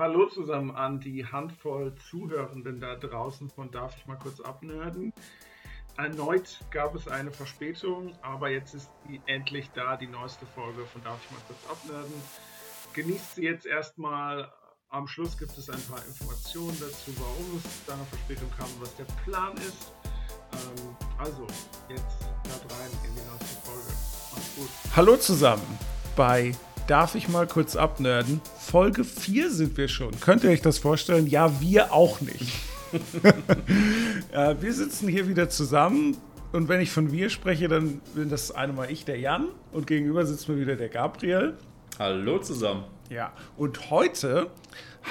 Hallo zusammen an die Handvoll Zuhörenden da draußen von Darf ich mal kurz abnörden. Erneut gab es eine Verspätung, aber jetzt ist die endlich da, die neueste Folge von Darf ich mal kurz abnörden. Genießt sie jetzt erstmal. Am Schluss gibt es ein paar Informationen dazu, warum es zu einer Verspätung kam und was der Plan ist. Ähm, also, jetzt da rein in die neueste Folge. Macht's gut. Hallo zusammen bei Darf ich mal kurz abnörden? Folge 4 sind wir schon. Könnt ihr euch das vorstellen? Ja, wir auch nicht. ja, wir sitzen hier wieder zusammen und wenn ich von wir spreche, dann bin das einmal ich, der Jan, und gegenüber sitzt mir wieder der Gabriel. Hallo zusammen. Ja, und heute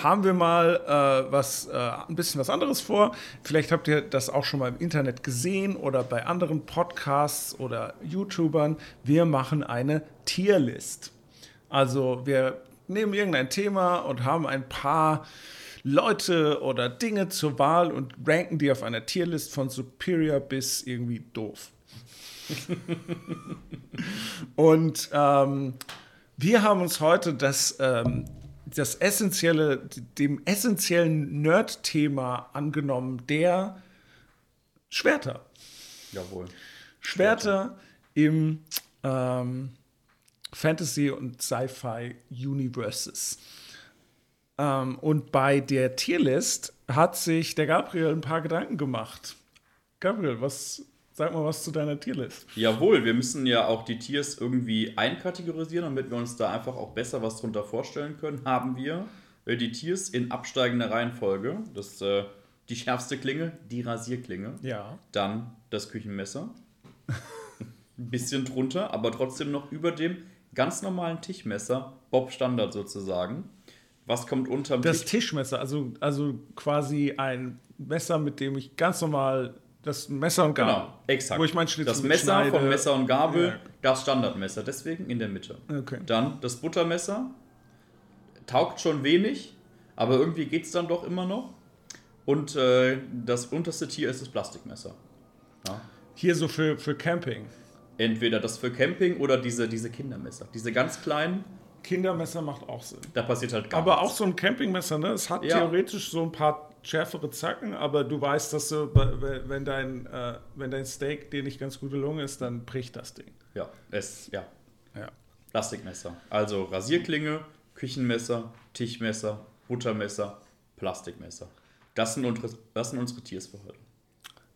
haben wir mal äh, was, äh, ein bisschen was anderes vor. Vielleicht habt ihr das auch schon mal im Internet gesehen oder bei anderen Podcasts oder YouTubern. Wir machen eine Tierlist. Also wir nehmen irgendein Thema und haben ein paar Leute oder Dinge zur Wahl und ranken die auf einer Tierlist von Superior bis irgendwie doof. und ähm, wir haben uns heute das, ähm, das essentielle, dem essentiellen Nerd-Thema angenommen, der Schwerter. Jawohl. Schwerter, im ähm, Fantasy- und Sci-Fi-Universes. Ähm, und bei der Tierlist hat sich der Gabriel ein paar Gedanken gemacht. Gabriel, was, sag mal was zu deiner Tierlist. Jawohl, wir müssen ja auch die Tiers irgendwie einkategorisieren, damit wir uns da einfach auch besser was drunter vorstellen können. Haben wir äh, die Tiers in absteigender Reihenfolge. Das äh, die schärfste Klinge, die Rasierklinge. Ja. Dann das Küchenmesser. Ein bisschen drunter, aber trotzdem noch über dem ganz normalen Tischmesser, Bob Standard sozusagen. Was kommt unterm Das Tischmesser, also, also quasi ein Messer, mit dem ich ganz normal das Messer und Gabel. Genau, exakt. Wo ich mein Schnitzel das Messer schneide. vom Messer und Gabel, Ja. das Standardmesser, deswegen in der Mitte. Okay. Dann das Buttermesser, taugt schon wenig, aber irgendwie geht es dann doch immer noch. Und äh, das unterste Tier ist das Plastikmesser. Ja. Hier so für, für Camping. Entweder das für Camping oder diese, diese Kindermesser. Diese ganz kleinen, Kindermesser macht auch Sinn. da passiert halt gar Aber auch nichts. so ein Campingmesser, ne? Es hat Ja. theoretisch so ein paar schärfere Zacken, aber du weißt, dass du, wenn dein, äh, wenn dein Steak dir nicht ganz gut gelungen ist, dann bricht das Ding. Ja, es, ja, Ja. Plastikmesser. Also Rasierklinge, Küchenmesser, Tischmesser, Buttermesser, Plastikmesser. Das sind unsere, das sind unsere Tiers für heute.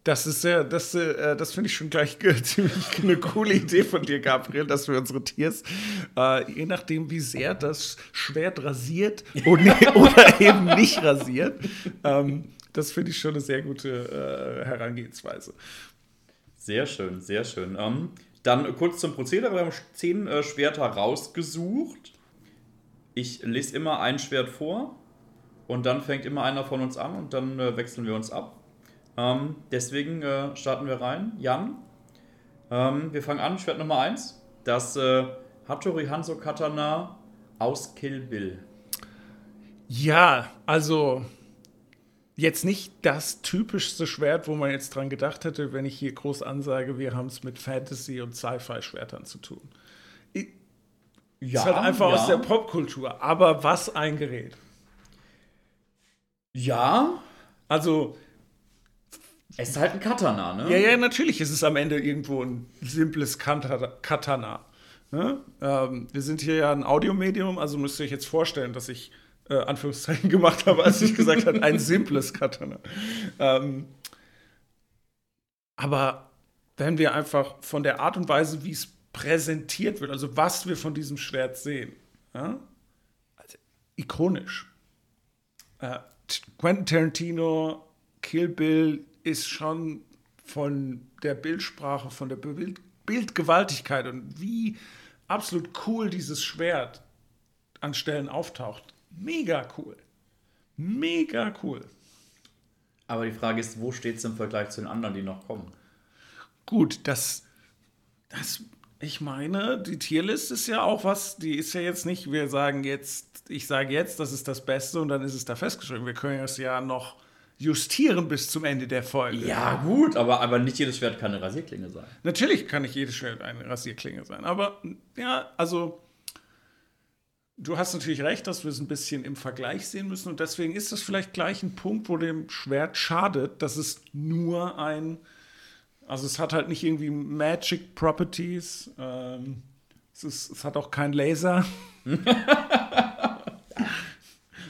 Das ist sehr, das, äh, das finde ich schon gleich ziemlich eine coole Idee von dir, Gabriel, dass wir unsere Tiers, äh, je nachdem, wie sehr das Schwert rasiert oder, oder eben nicht rasiert, ähm, das finde ich schon eine sehr gute äh, Herangehensweise. Sehr schön, sehr schön. Ähm, dann kurz zum Prozedere. Wir haben zehn äh, Schwerter rausgesucht. Ich lese immer ein Schwert vor und dann fängt immer einer von uns an und dann äh, wechseln wir uns ab. Ähm, deswegen äh, starten wir rein. Jan, ähm, wir fangen an. Schwert Nummer 1. Das äh, Hattori Hanzo Katana aus Kill Bill. Ja, also jetzt nicht das typischste Schwert, wo man jetzt dran gedacht hätte, wenn ich hier groß ansage, wir haben es mit Fantasy- und Sci-Fi-Schwertern zu tun. Ja, ist halt einfach aus der Popkultur. Aber was ein Gerät. Ja, Also, es ist halt ein Katana, ne? ja, ja, natürlich ist es am Ende irgendwo ein simples Katana. Ne? Ähm, wir sind hier ja ein Audiomedium, also müsst ihr euch jetzt vorstellen, dass ich äh, Anführungszeichen gemacht habe, als ich gesagt habe, ein simples Katana. Ähm, aber wenn wir einfach von der Art und Weise, wie es präsentiert wird, also was wir von diesem Schwert sehen, ja? also, ikonisch. Äh, Quentin Tarantino, Kill Bill ist schon von der Bildsprache, von der Bild Bildgewaltigkeit und wie absolut cool dieses Schwert an Stellen auftaucht. Mega cool. Mega cool. Aber die Frage ist, wo steht es im Vergleich zu den anderen, die noch kommen? Gut, das, das, ich meine, die Tierlist ist ja auch was, die ist ja jetzt nicht, wir sagen jetzt, ich sage jetzt, das ist das Beste und dann ist es da festgeschrieben. Wir können es ja noch justieren bis zum Ende der Folge. Ja, gut, aber, aber nicht jedes Schwert kann eine Rasierklinge sein. Natürlich kann nicht jedes Schwert eine Rasierklinge sein, aber ja, also du hast natürlich recht, dass wir es ein bisschen im Vergleich sehen müssen und deswegen ist das vielleicht gleich ein Punkt, wo dem Schwert schadet, dass es nur ein, also es hat halt nicht irgendwie Magic Properties, ähm, es, ist, es hat auch kein Laser.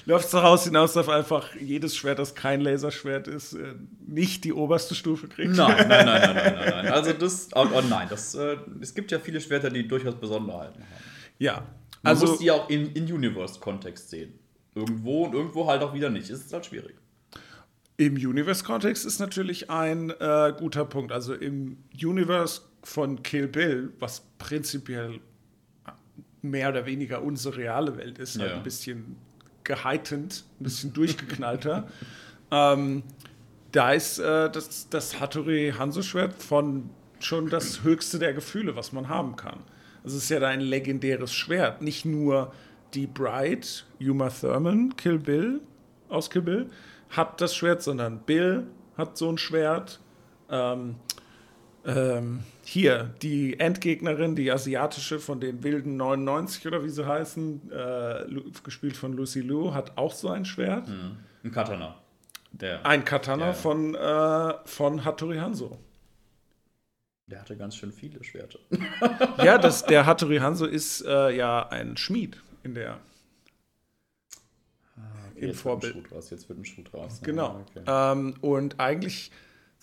Läuft es daraus hinaus, dass einfach jedes Schwert, das kein Laserschwert ist, äh, nicht die oberste Stufe kriegt? Nein, nein, nein, nein, nein, nein, nein. Also das, oh, oh nein, das, äh, es gibt ja viele Schwerter, die durchaus Besonderheiten haben. Ja. Man Also, muss die auch in, in Universe-Kontext sehen. Irgendwo und irgendwo halt auch wieder nicht. Ist halt schwierig. Im Universe-Kontext ist natürlich ein äh, guter Punkt. Also im Universe von Kill Bill, was prinzipiell mehr oder weniger unsere reale Welt ist, halt Ja. ein bisschen geheitent, ein bisschen durchgeknallter. ähm, da ist äh, das, das Hattori Hanzo-Schwert von schon das höchste der Gefühle, was man haben kann. Also es ist ja da ein legendäres Schwert. Nicht nur die Bride, Uma Thurman, Kill Bill, aus Kill Bill, hat das Schwert, sondern Bill hat so ein Schwert. Ähm, ähm, hier, die Endgegnerin, die asiatische von den wilden 99 oder wie sie heißen, äh, gespielt von Lucy Liu, hat auch so ein Schwert. Ein Katana. Der, Ein Katana Ja. von, äh, von Hattori Hanzo. der hatte ganz schön viele Schwerter. Ja, das, der Hattori Hanzo ist äh, ja ein Schmied in der. Im jetzt Vorbild. Wird ein Schuh draus, jetzt wird ein Schuh draus. Genau. Ah, okay. Ähm, und eigentlich,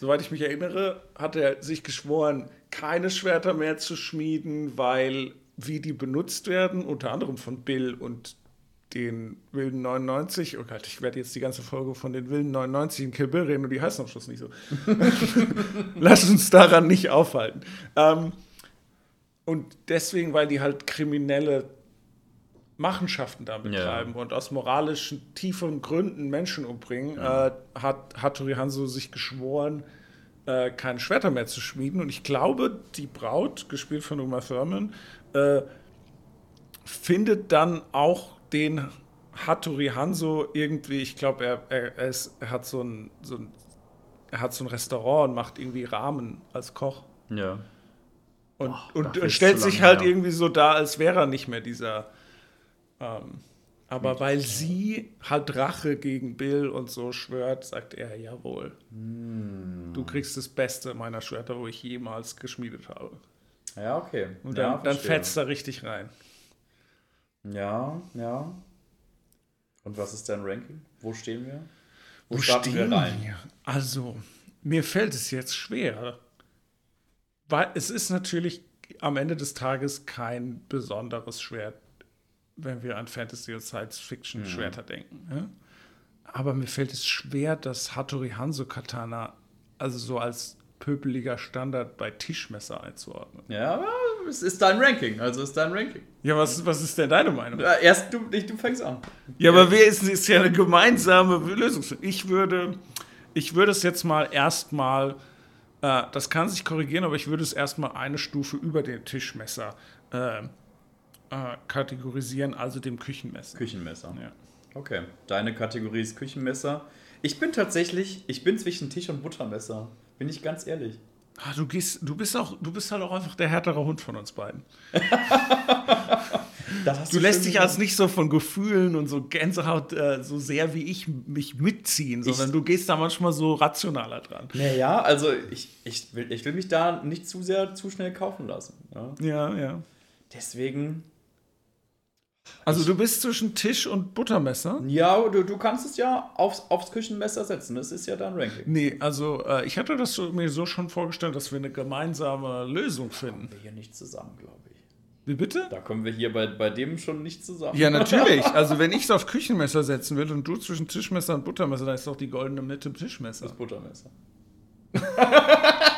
soweit ich mich erinnere, hat er sich geschworen, keine Schwerter mehr zu schmieden, weil wie die benutzt werden, unter anderem von Bill und den Wilden 99, oh Gott, ich werde jetzt die ganze Folge von den Wilden 99 in Kill Bill reden und die heißen am Schluss nicht so. Lass uns daran nicht aufhalten. Ähm, und deswegen, weil die halt kriminelle Machenschaften da betreiben und aus moralischen, tiefen Gründen Menschen umbringen, äh, hat Hattori Hanzo sich geschworen, äh, keine Schwerter mehr zu schmieden. Und ich glaube, die Braut, gespielt von Uma Thurman, äh, findet dann auch den Hattori Hanzo irgendwie, ich glaube, er, er, er, ist, er hat so ein, so ein er hat so ein Restaurant und macht irgendwie Rahmen als Koch. Ja. Und, dafür und stellt sich lange halt her. irgendwie so da, als wäre er nicht mehr dieser. Ähm, aber weil sie halt Rache gegen Bill und so schwört, sagt er, jawohl. Hm. Du kriegst das Beste meiner Schwerter, wo ich jemals geschmiedet habe. Ja, okay. Und ja, dann, dann verstehe. fetzt er richtig rein. Ja, ja. Und was ist dein Ranking? Wo stehen wir? Wo, Wo stehen wir rein? wir? Also, mir fällt es jetzt schwer. Weil es ist natürlich am Ende des Tages kein besonderes Schwert, wenn wir an Fantasy- und Science-Fiction-Schwerter denken. Ja? Aber mir fällt es schwer, das Hattori Hanzo Katana also so als pöbeliger Standard bei Tischmesser einzuordnen. Ja, aber es ist dein Ranking. Also ist dein Ranking. Ja, was, was ist denn deine Meinung? Ja, erst du, nicht, du fängst an. Ja, aber wer ist, ist ja eine gemeinsame Lösung. Ich würde, ich würde es jetzt mal erstmal, äh, das kann sich korrigieren, aber ich würde es erstmal eine Stufe über dem Tischmesser äh, äh, kategorisieren, also dem Küchenmesser. Küchenmesser. Ja. Okay. Deine Kategorie ist Küchenmesser. Ich bin tatsächlich, ich bin zwischen Tisch- und Buttermesser. Bin ich ganz ehrlich. Ah, du, gehst, du, bist auch, du bist halt auch einfach der härtere Hund von uns beiden. Du lässt dich als nicht so von Gefühlen und so Gänsehaut äh, so sehr wie ich mich mitziehen, sondern du gehst da manchmal so rationaler dran. Naja, also ich, ich, will, ich will mich da nicht zu sehr, zu schnell kaufen lassen. Ja? Ja, ja. Deswegen, Also du bist zwischen Tisch und Buttermesser? ja, du, du kannst es ja aufs, aufs Küchenmesser setzen. Das ist ja dein Ranking. Nee, also äh, ich hatte das so, mir so schon vorgestellt, dass wir eine gemeinsame Lösung finden. Wir hier nicht zusammen, glaube ich. Wie bitte? Da kommen wir hier bei, bei dem schon nicht zusammen. Ja, natürlich. Also wenn ich es auf Küchenmesser setzen will und du zwischen Tischmesser und Buttermesser, dann ist doch die goldene Mitte im Tischmesser. Das Buttermesser.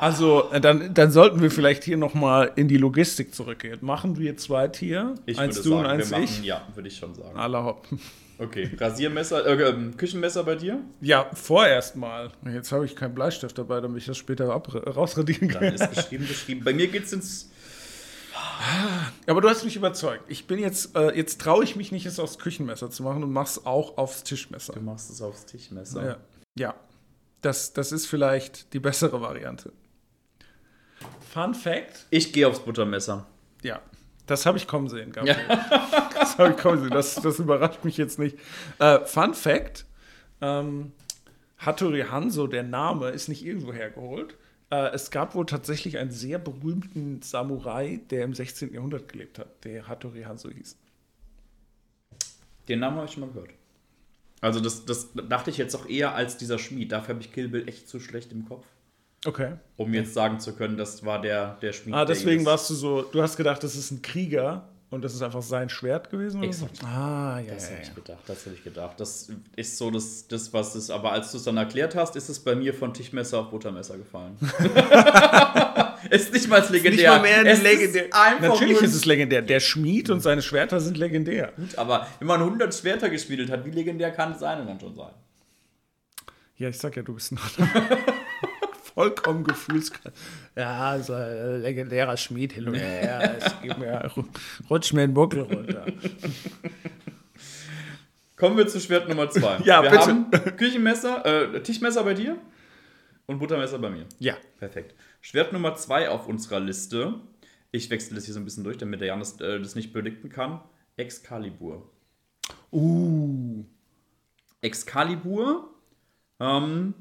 Also dann, dann sollten wir vielleicht hier nochmal in die Logistik zurückgehen. Machen wir zwei Tier? Ich eins würde du sagen, und eins wir machen, ich? ja, würde ich schon sagen. Aller hopp. Okay, Rasiermesser, äh, ähm, Küchenmesser bei dir? Ja, vorerst mal. Jetzt habe ich keinen Bleistift dabei, damit ich das später ab rausradieren Dann kann. ist geschrieben, geschrieben. Bei mir geht's ins. Aber du hast mich überzeugt. Ich bin jetzt, äh, jetzt traue ich mich nicht, es aufs Küchenmesser zu machen und mach's auch aufs Tischmesser. Du machst es aufs Tischmesser. Ja, ja. Das, das ist vielleicht die bessere Variante. Fun Fact. Ich gehe aufs Buttermesser. Ja, das habe ich kommen sehen, Gabriel. Das habe ich kommen sehen. Das, das überrascht mich jetzt nicht. Äh, Fun Fact: ähm, Hattori Hanzo, der Name, ist nicht irgendwo hergeholt. Äh, es gab wohl tatsächlich einen sehr berühmten Samurai, der im 16. Jahrhundert gelebt hat, der Hattori Hanzo hieß. Den Namen habe ich schon mal gehört. Also das, das dachte ich jetzt auch eher als dieser Schmied. Dafür habe ich Kill Bill echt zu schlecht im Kopf. Okay. Um jetzt sagen zu können, das war der, der Schmied. Ah, deswegen warst du so, du hast gedacht, das ist ein Krieger und das ist einfach sein Schwert gewesen? Exakt. Ah, ja, Das ja, hätte ich ja. gedacht, das hätte ich gedacht. Das ist so das, das was es, aber als du es dann erklärt hast, ist es bei mir von Tischmesser auf Buttermesser gefallen. ist nicht mal legendär. Nicht mal mehr ein es legendär. Ist Natürlich ist es legendär. Der Schmied und seine Schwerter sind legendär. gut, aber wenn man 100 Schwerter gespielt hat, wie legendär kann es sein dann schon sein? Ja, ich sag ja, du bist noch vollkommen gefühlskalt. Ja, so ein legendärer Schmied hin und her. Es gibt mir, rutsch mir den Buckel runter. Kommen wir zu Schwert Nummer 2. Ja, wir bitte. haben Küchenmesser, äh, Tischmesser bei dir und Buttermesser bei mir. Ja. Perfekt. Schwert Nummer 2 auf unserer Liste. Ich wechsle das hier so ein bisschen durch, damit der Janis äh, das nicht predikten kann. Excalibur. Uh. Excalibur. Ähm,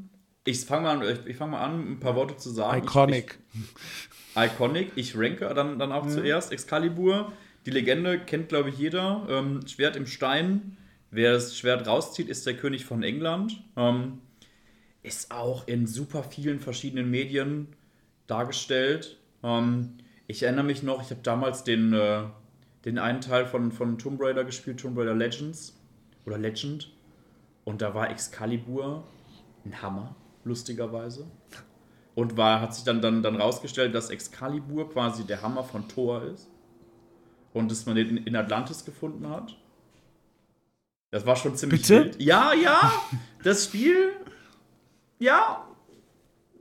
ich fange mal, an- ich, ich mal an, ein paar Worte zu sagen. Iconic. Ich, ich, iconic. Ich ranke dann, dann auch zuerst. Excalibur. Die Legende kennt, glaube ich, jeder. Ähm, Schwert im Stein. Wer das Schwert rauszieht, ist der König von England. Ähm, ist auch in super vielen verschiedenen Medien dargestellt. Ähm, ich erinnere mich noch, ich habe damals den, äh, den einen Teil von, von Tomb Raider gespielt, Tomb Raider Legends oder Legend. Und da war Excalibur ein Hammer, lustigerweise. Und war, hat sich dann, dann, dann rausgestellt, dass Excalibur quasi der Hammer von Thor ist. Und dass man den in, Atlantis gefunden hat. Das war schon ziemlich Bitte? wild. Ja, ja, das Spiel, ja,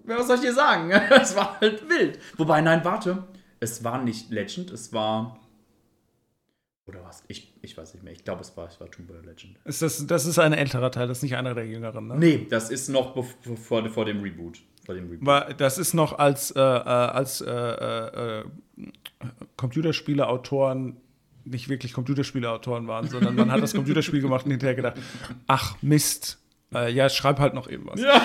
was soll ich dir sagen? Es war halt wild. Wobei, nein, warte, es war nicht Legend, es war, oder was, ich, ich weiß nicht mehr, ich glaube, es war, es war Tomb Raider Legend. Ist das, das ist ein älterer Teil, das ist nicht einer der jüngeren, ne? Nee, das ist noch vor, vor dem Reboot. Vor dem Reboot. War, das ist noch als, äh, äh, als äh, äh, Computerspieleautoren nicht wirklich Computerspieleautoren waren, sondern man hat das Computerspiel gemacht und hinterher gedacht, ach Mist, äh, ja, schreib halt noch eben was. Ja,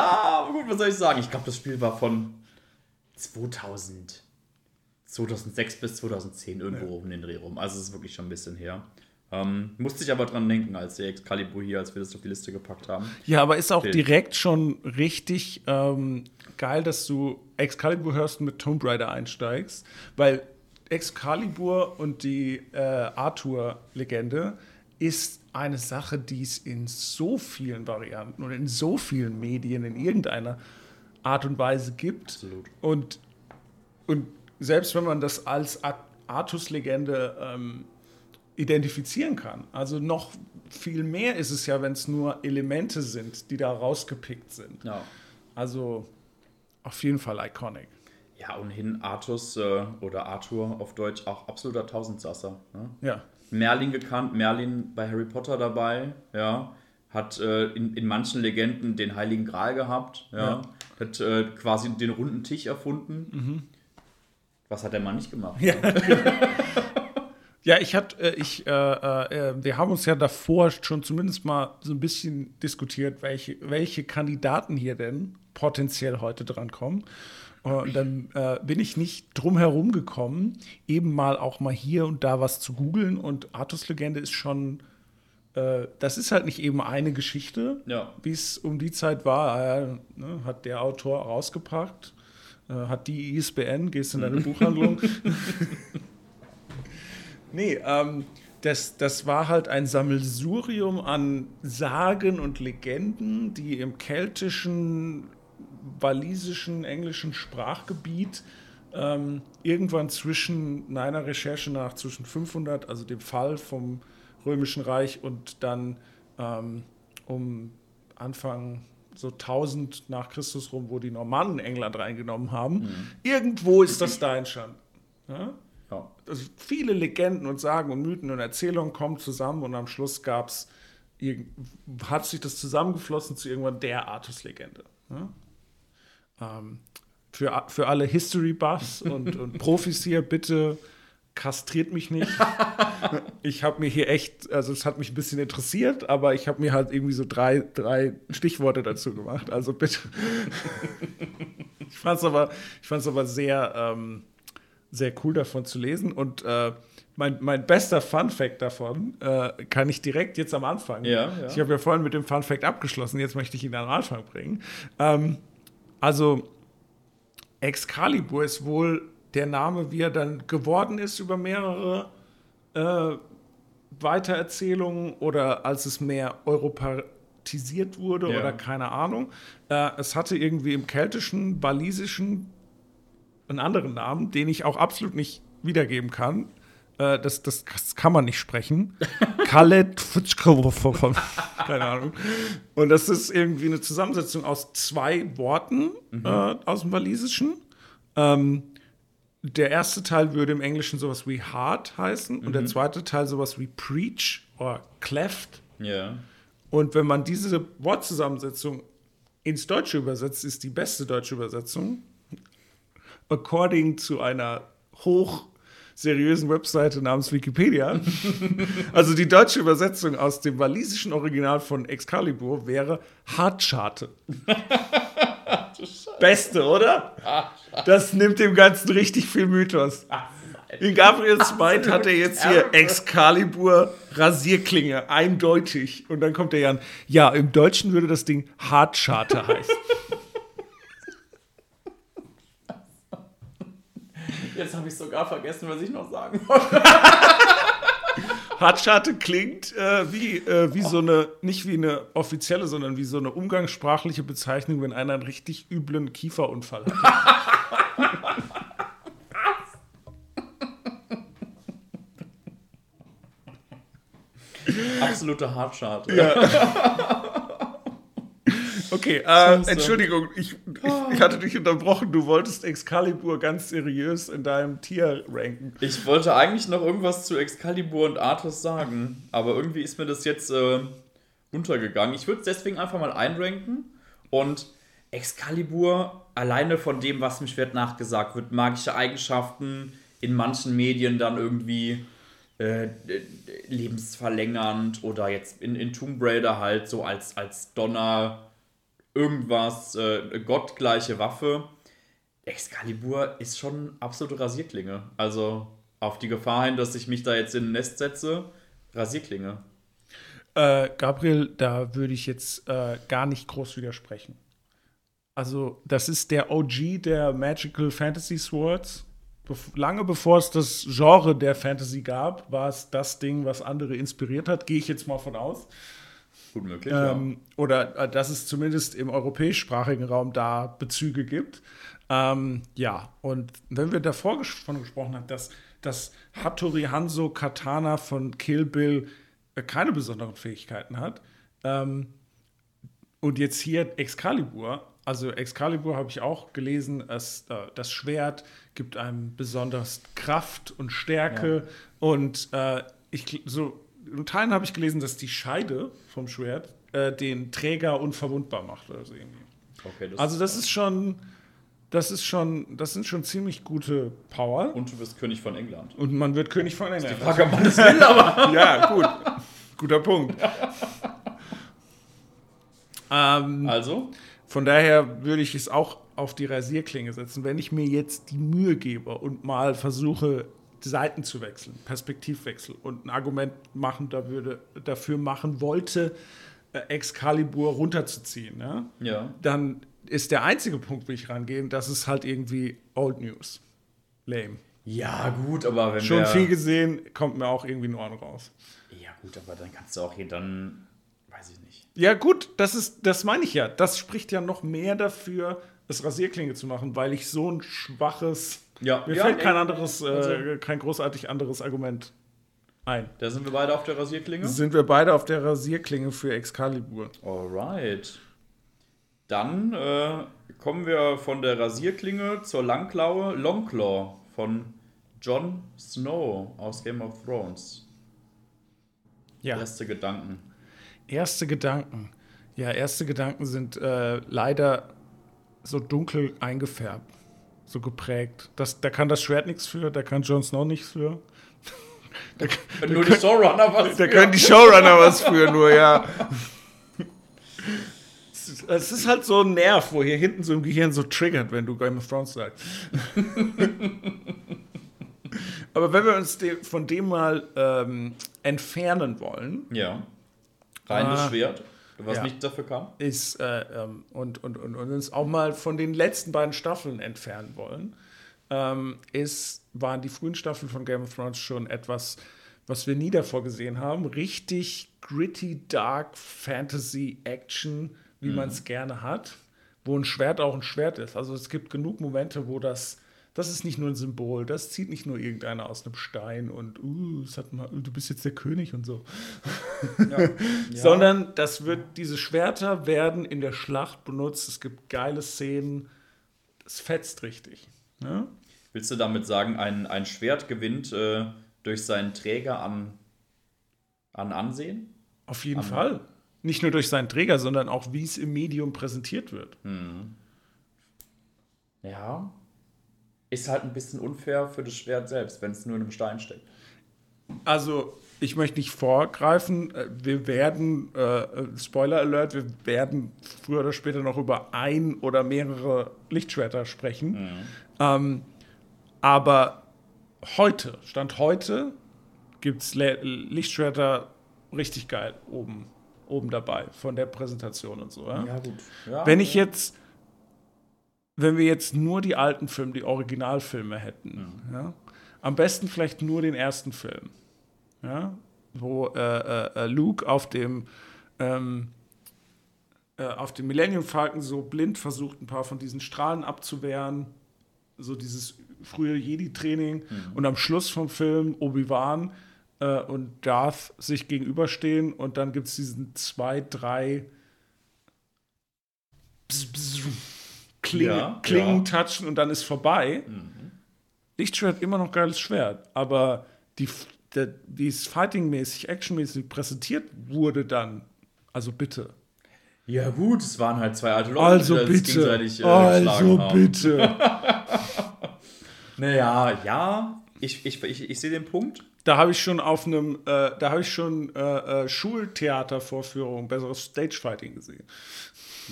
aber gut, was soll ich sagen? Ich glaube, das Spiel war von 2000, 2006 bis 2010 irgendwo um den Dreh rum. Also es ist wirklich schon ein bisschen her. Ähm, musste ich aber dran denken, als der Excalibur hier, als wir das auf die Liste gepackt haben. Ja, aber ist auch Bild. direkt schon richtig ähm, geil, dass du Excalibur hörst und mit Tomb Raider einsteigst, weil Excalibur und die äh, Arthur-Legende ist eine Sache, die es in so vielen Varianten und in so vielen Medien in irgendeiner Art und Weise gibt. Absolut. Und, und selbst wenn man das als Ar- Artus-Legende ähm, identifizieren kann, also noch viel mehr ist es ja, wenn es nur Elemente sind, die da rausgepickt sind. Ja. Also auf jeden Fall iconic. Ja, ohnehin Artus äh, oder Arthur auf Deutsch auch absoluter Tausendsasser. Ne? Ja. Merlin gekannt, Merlin bei Harry Potter dabei, ja. Hat äh, in, in manchen Legenden den Heiligen Gral gehabt, ja. Ja. Hat äh, quasi den runden Tisch erfunden. Was hat der Mann nicht gemacht? Ja, Ja, ich hatte, äh, ich, äh, äh, wir haben uns ja davor schon zumindest mal so ein bisschen diskutiert, welche, welche Kandidaten hier denn potenziell heute drankommen. Und dann äh, bin ich nicht drum herum gekommen, eben mal auch mal hier und da was zu googeln. Und Artus Legende ist schon, äh, das ist halt nicht eben eine Geschichte, Ja. wie es um die Zeit war. Äh, ne, hat der Autor rausgepackt, äh, hat die ISBN, gehst in deine Buchhandlung. Nee, ähm, das, das war halt ein Sammelsurium an Sagen und Legenden, die im keltischen, walisischen, englischen Sprachgebiet ähm, irgendwann zwischen meiner Recherche nach zwischen 500, also dem Fall vom Römischen Reich und dann ähm, um Anfang so 1000 nach Christus rum, wo die Normannen England reingenommen haben. Irgendwo ist das da entstanden. Ja? Ja. also viele Legenden und Sagen und Mythen und Erzählungen kommen zusammen und am Schluss gab's hat sich das zusammengeflossen zu irgendwann der Artus-Legende. ne? ähm, für, für alle History-Buffs und, und Profis hier, bitte kastriert mich nicht. ich habe mir hier echt, also es hat mich ein bisschen interessiert, aber ich habe mir halt irgendwie so drei, drei Stichworte dazu gemacht. Also bitte. ich fand es aber, aber sehr, ähm, sehr cool davon zu lesen und äh, mein, mein bester Fun Fact davon äh, kann ich direkt jetzt am Anfang. Ja, ja. Ich habe ja vorhin mit dem Fun Fact abgeschlossen, jetzt möchte ich ihn am Anfang bringen. Ähm, also, Excalibur ist wohl der Name, wie er dann geworden ist über mehrere äh, Weitererzählungen oder als es mehr europäisiert wurde Ja. oder keine Ahnung. Äh, es hatte irgendwie im keltischen, walisischen einen anderen Namen, den ich auch absolut nicht wiedergeben kann. Äh, das, das, das kann man nicht sprechen. Khaled keine Ahnung. Und das ist irgendwie eine Zusammensetzung aus zwei Worten äh, aus dem Walisischen. Ähm, der erste Teil würde im Englischen sowas wie hard heißen und der zweite Teil sowas wie preach oder cleft. Ja. Und wenn man diese Wortzusammensetzung ins Deutsche übersetzt, ist die beste deutsche Übersetzung, according zu einer hoch seriösen Webseite namens Wikipedia. also die deutsche Übersetzung aus dem walisischen Original von Excalibur wäre Hartscharte. Beste, oder? Das nimmt dem Ganzen richtig viel Mythos. In Gabriels Mind hat er jetzt hier Excalibur Rasierklinge, eindeutig. Und dann kommt der Jan, ja, im Deutschen würde das Ding Hartscharte heißen. Jetzt habe ich sogar vergessen, was ich noch sagen wollte. Hartscharte klingt äh, wie, äh, wie so eine, nicht wie eine offizielle, sondern wie so eine umgangssprachliche Bezeichnung, wenn einer einen richtig üblen Kieferunfall hat. Absolute Hartscharte. Okay, äh. Entschuldigung, ich, ich hatte dich unterbrochen. Du wolltest Excalibur ganz seriös in deinem Tier ranken. Ich wollte eigentlich noch irgendwas zu Excalibur und Arthas sagen, aber irgendwie ist mir das jetzt äh, untergegangen. Ich würde es deswegen einfach mal einranken und Excalibur, alleine von dem, was im Schwert nachgesagt wird, magische Eigenschaften, in manchen Medien dann irgendwie äh, lebensverlängernd oder jetzt in, in Tomb Raider halt so als, als Donner irgendwas, äh, gottgleiche Waffe. Excalibur ist schon absolute Rasierklinge. Also auf die Gefahr hin, dass ich mich da jetzt in ein Nest setze, Rasierklinge. Äh, Gabriel, da würde ich jetzt äh, gar nicht groß widersprechen. Also, das ist der OG der Magical Fantasy Swords. Bef lange bevor es das Genre der Fantasy gab, war es das Ding, was andere inspiriert hat, gehe ich jetzt mal von aus. Gut möglich, Ähm, oder äh, dass es zumindest im europäischsprachigen Raum da Bezüge gibt. Ähm, ja, und wenn wir davor ges von gesprochen haben, dass, dass Hattori Hanzo Katana von Kill Bill äh, keine besonderen Fähigkeiten hat, ähm, und jetzt hier Excalibur, also Excalibur habe ich auch gelesen, es, äh, das Schwert gibt einem besonders Kraft und Stärke und äh, ich so in Teilen habe ich gelesen, dass die Scheide vom Schwert äh, den Träger unverwundbar macht oder so irgendwie. Okay, das Also das ist schon, das ist schon, das sind schon ziemlich gute Power Und du bist König von England. und man wird König von England. Frage, ob man das will, aber. Ja, gut, guter Punkt. ähm, Also, Von daher würde ich es auch auf die Rasierklinge setzen. Wenn ich mir jetzt die Mühe gebe und mal versuche, Seiten zu wechseln, Perspektivwechsel und ein Argument machen, da würde, dafür machen wollte, äh, Excalibur runterzuziehen, ja, ja. dann ist der einzige Punkt, wie ich rangehe, das ist halt irgendwie Old News. Lame. Ja, gut, aber wenn Schon viel gesehen, kommt mir auch irgendwie nur an raus. Ja, gut, aber dann kannst du auch hier dann. Weiß ich nicht. Ja, gut, das ist, das meine ich ja. Das spricht ja noch mehr dafür, es Rasierklinge zu machen, weil ich so ein schwaches. Ja, Mir ja, fällt kein anderes, äh, also- kein großartig anderes Argument ein. Da sind wir beide auf der Rasierklinge. Sind wir beide auf der Rasierklinge für Excalibur. Alright. Dann äh, kommen wir von der Rasierklinge zur Langklaue Longclaw von Jon Snow aus Game of Thrones. Ja. Erste Gedanken. Erste Gedanken. Ja, erste Gedanken sind äh, leider so dunkel eingefärbt, so geprägt. Das, da kann das Schwert nichts für, da kann Jon Snow nichts für. Da, Wenn nur die Showrunner was Da können die Showrunner was für, nur ja. Es ist halt so ein Nerv, wo hier hinten so im Gehirn so triggert, wenn du Game of Thrones sagst. Aber wenn wir uns de von dem mal ähm, entfernen wollen. Ja. Reines Ah. Schwert, was Ja. nicht dafür kann. ist äh, ähm, und, und, und, und uns auch mal von den letzten beiden Staffeln entfernen wollen, ähm, ist, waren die frühen Staffeln von Game of Thrones schon etwas, was wir nie davor gesehen haben. Richtig gritty, dark Fantasy Action, wie man es gerne hat, wo ein Schwert auch ein Schwert ist. Also es gibt genug Momente, wo das das ist nicht nur ein Symbol, das zieht nicht nur irgendeiner aus einem Stein und uh, mal, du bist jetzt der König und so. Sondern das wird, diese Schwerter werden in der Schlacht benutzt. Es gibt geile Szenen. Es fetzt richtig. Ne? Willst du damit sagen, ein, ein Schwert gewinnt äh, durch seinen Träger an, an Ansehen? Auf jeden Am- Fall. Nicht nur durch seinen Träger, sondern auch, wie es im Medium präsentiert wird. Ja. Ist halt ein bisschen unfair für das Schwert selbst, wenn es nur in einem Stein steckt. Also, ich möchte nicht vorgreifen. Äh, Wir werden, äh, Spoiler Alert, wir werden früher oder später noch über ein oder mehrere Lichtschwerter sprechen. Ähm, aber heute, Stand heute, gibt es Lichtschwerter richtig geil oben, oben dabei von der Präsentation und so. Ja? gut. Ja, Wenn ich jetzt, wenn wir jetzt nur die alten Filme, die Originalfilme hätten, ja, am besten vielleicht nur den ersten Film, ja, wo äh, äh, äh, Luke auf dem ähm, äh, auf dem Millennium Falcon so blind versucht, ein paar von diesen Strahlen abzuwehren, so dieses frühe Jedi-Training und am Schluss vom Film Obi-Wan äh, und Darth sich gegenüberstehen und dann gibt es diesen zwei, drei Bzz, bzz, Klinge, Ja, Klingen ja. touchen und dann ist vorbei. Lichtschwert immer noch geiles Schwert, aber die, der, wie es fightingmäßig, actionmäßig präsentiert wurde dann, also bitte. Ja, gut, es waren halt zwei alte Leute, Also die bitte. gegenseitig äh, also haben. bitte. Naja, ja, ich, ich, ich, ich sehe den Punkt. Da habe ich schon auf einem, äh, da habe ich schon äh, äh, Schultheatervorführung, besseres Stagefighting gesehen.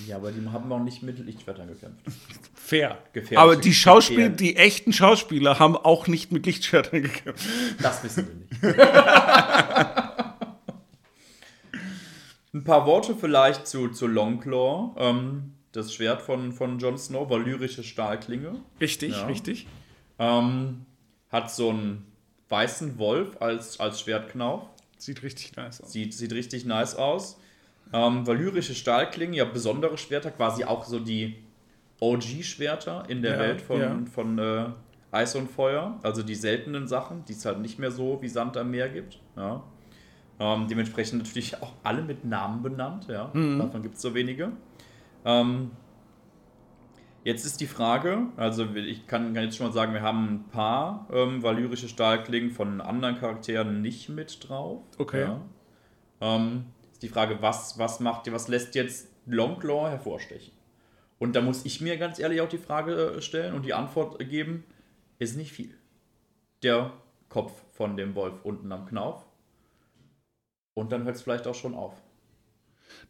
Ja, aber die haben auch nicht mit Lichtschwertern gekämpft. Fair. Gefährlich. Aber die Schauspieler, die echten Schauspieler haben auch nicht mit Lichtschwertern gekämpft. Das wissen wir nicht. Ein paar Worte vielleicht zu, zu Longclaw. Ähm, das Schwert von, von Jon Snow, valyrische Stahlklinge. Richtig, Ja. richtig. Ähm, hat so einen weißen Wolf als, als Schwertknauf. Sieht richtig nice aus. Sieht, sieht richtig nice aus. Ähm, valyrische Stahlklingen, ja, besondere Schwerter, quasi auch so die OG-Schwerter in der Ja, Welt von, ja. von äh, Eis und Feuer. Also die seltenen Sachen, die es halt nicht mehr so wie Sand am Meer gibt. Ja. Ähm, dementsprechend natürlich auch alle mit Namen benannt. Ja. Mhm. Davon gibt es so wenige. Ähm, Jetzt ist die Frage, also ich kann, kann jetzt schon mal sagen, wir haben ein paar ähm, valyrische Stahlklingen von anderen Charakteren nicht mit drauf. Okay. Ja. Ähm, die Frage, was, was macht, was lässt jetzt Longclaw hervorstechen? Und da muss ich mir ganz ehrlich auch die Frage äh, stellen und die Antwort geben, ist nicht viel. Der Kopf von dem Wolf unten am Knauf. Und dann hört es vielleicht auch schon auf.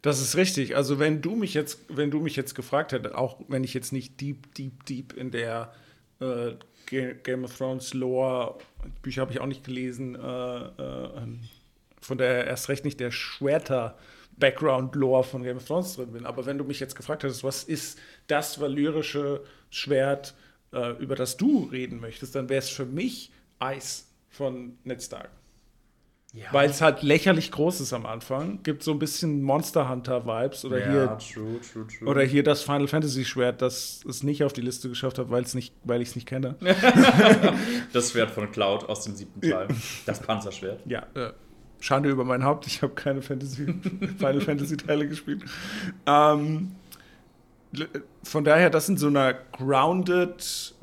Das ist richtig. Also wenn du mich jetzt, wenn du mich jetzt gefragt hättest, auch wenn ich jetzt nicht deep, deep, deep in der äh, Ga- Game of Thrones Lore, Bücher habe ich auch nicht gelesen, äh, äh, ähm, von der erst recht nicht der Schwerter Background Lore von Game of Thrones drin bin. Aber wenn du mich jetzt gefragt hättest, was ist das valyrische Schwert, äh, über das du reden möchtest, dann wäre es für mich Eis von Ned Stark. Weil es halt lächerlich groß ist am Anfang. Gibt so ein bisschen Monster Hunter Vibes oder hier true, true, true. oder hier das Final Fantasy Schwert, das es nicht auf die Liste geschafft hat, weil es nicht, weil ich es nicht kenne. das Schwert von Cloud aus dem siebten Teil. Das Panzerschwert. Ja, äh, Schande über mein Haupt. Ich habe keine Fantasy, Final Fantasy Teile gespielt. Ähm, von daher, das in so einer grounded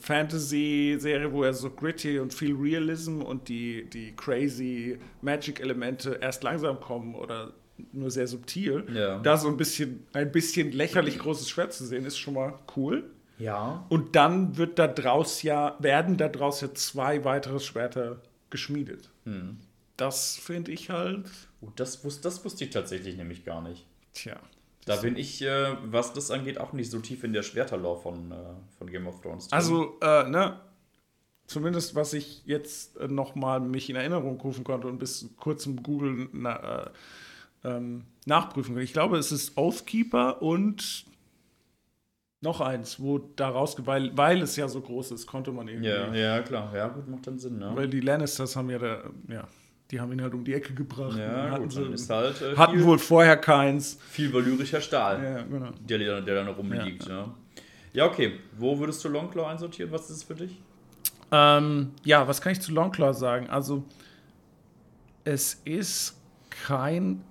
Fantasy-Serie, wo er so gritty und viel Realism und die, die crazy Magic-Elemente erst langsam kommen oder nur sehr subtil. Ja. Da so ein bisschen, ein bisschen lächerlich großes Schwert zu sehen, ist schon mal cool. Ja. Und dann wird da draus ja, werden da draus ja zwei weitere Schwerter geschmiedet. Hm. Das finde ich halt, Oh, das, wus das wusste ich tatsächlich nämlich gar nicht. tja. Da bin ich, äh, was das angeht, auch nicht so tief in der Schwerterlore von, äh, von Game of Thrones. drin. Also, äh, ne, zumindest was ich jetzt äh, noch mal mich in Erinnerung rufen konnte und bis kurzem Google na, äh, ähm, nachprüfen konnte. Ich glaube, es ist Oathkeeper und noch eins, wo da rausge... Weil, weil es ja so groß ist, konnte man irgendwie... ja, ja, klar. Ja, gut, macht dann Sinn, ne? Weil die Lannisters haben ja da... Ja, die haben ihn halt um die Ecke gebracht. Ja, hatten, gut, sie, halt äh, hatten viel, wohl vorher keins. viel valyrischer Stahl, Ja, genau. der, der, der dann rumliegt. Ja. ja, okay. Wo würdest du Longclaw einsortieren? Was ist es für dich? Ähm, ja, was kann ich zu Longclaw sagen? Also, es ist kein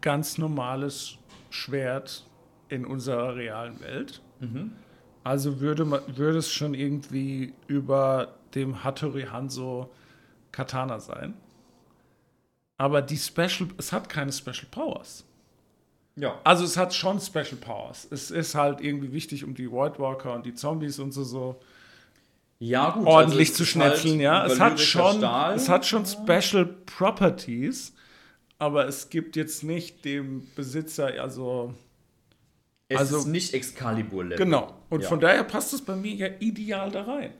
ganz normales Schwert in unserer realen Welt. Also würde, man, würde es schon irgendwie über dem Hattori Hanzo Katana sein. Aber die Special, es hat keine Special Powers. Ja. Also es hat schon Special Powers. Es ist halt irgendwie wichtig, um die White Walker und die Zombies und so, so Ja, gut. ordentlich also zu schnetzeln, halt ja. Es hat schon, Stahl. es hat schon Special Properties, aber es gibt jetzt nicht dem Besitzer, also es also- ist nicht Excalibur-Level. genau. Und Ja. von daher passt es bei mir ja ideal da rein.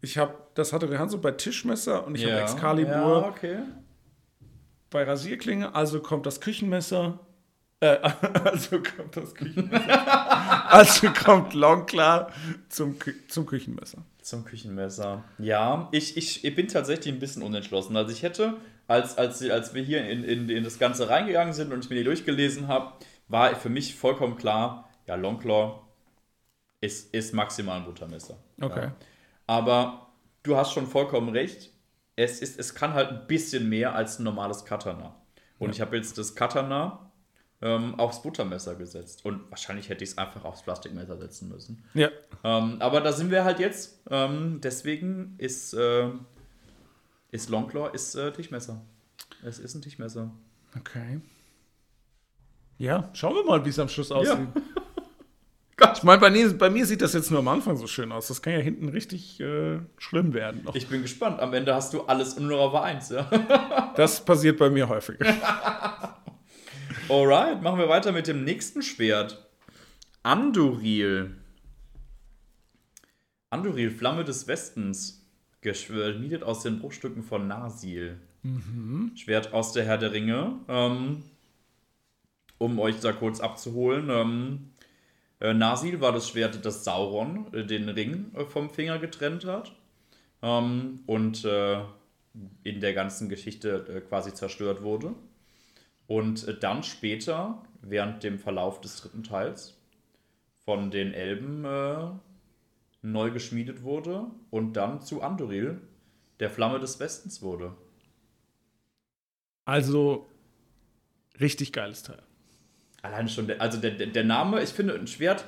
Ich habe, das hatte Rehanso bei Tischmesser und ich habe ja. Excalibur Ja, okay. Bei Rasierklinge, also kommt das Küchenmesser. Äh, also kommt das Küchenmesser. also kommt Longclaw zum, Kü zum Küchenmesser. Zum Küchenmesser. Ja, ich, ich, ich bin tatsächlich ein bisschen unentschlossen. Also ich hätte, als, als, als wir hier in, in, in das Ganze reingegangen sind und ich mir die durchgelesen habe, war für mich vollkommen klar, ja, Longclaw ist, ist maximal ein Buttermesser. Okay. Ja. Aber du hast schon vollkommen recht. Es, ist, es kann halt ein bisschen mehr als ein normales Katana. Und ich habe jetzt das Katana ähm, aufs Buttermesser gesetzt. Und wahrscheinlich hätte ich es einfach aufs Plastikmesser setzen müssen. Ja. Ähm, aber da sind wir halt jetzt. Ähm, deswegen ist, äh, ist Longclaw ist äh, Tischmesser. Es ist ein Tischmesser. Okay. Ja, schauen wir mal, wie es am Schluss aussieht. Gott. Ich meine, bei, mir- bei mir sieht das jetzt nur am Anfang so schön aus. Das kann ja hinten richtig äh, schlimm werden. Noch. Ich bin gespannt. Am Ende hast du alles nur auf eins. Ja? Das passiert bei mir häufiger. Alright, machen wir weiter mit dem nächsten Schwert. Anduril. Anduril, Flamme des Westens. Geschmiedet aus den Bruchstücken von Nasil. Schwert aus der Herr der Ringe. Ähm, um euch da kurz abzuholen. Ähm, äh, Nasil war das Schwert, das Sauron äh, den Ring äh, vom Finger getrennt hat. Ähm, und äh, in der ganzen Geschichte äh, quasi zerstört wurde. Und äh, dann später, während dem Verlauf des dritten Teils, von den Elben neu geschmiedet wurde und dann zu Andoril, der Flamme des Westens wurde. Also, richtig geiles Teil. Allein schon, der, also der, der Name, ich finde, ein Schwert,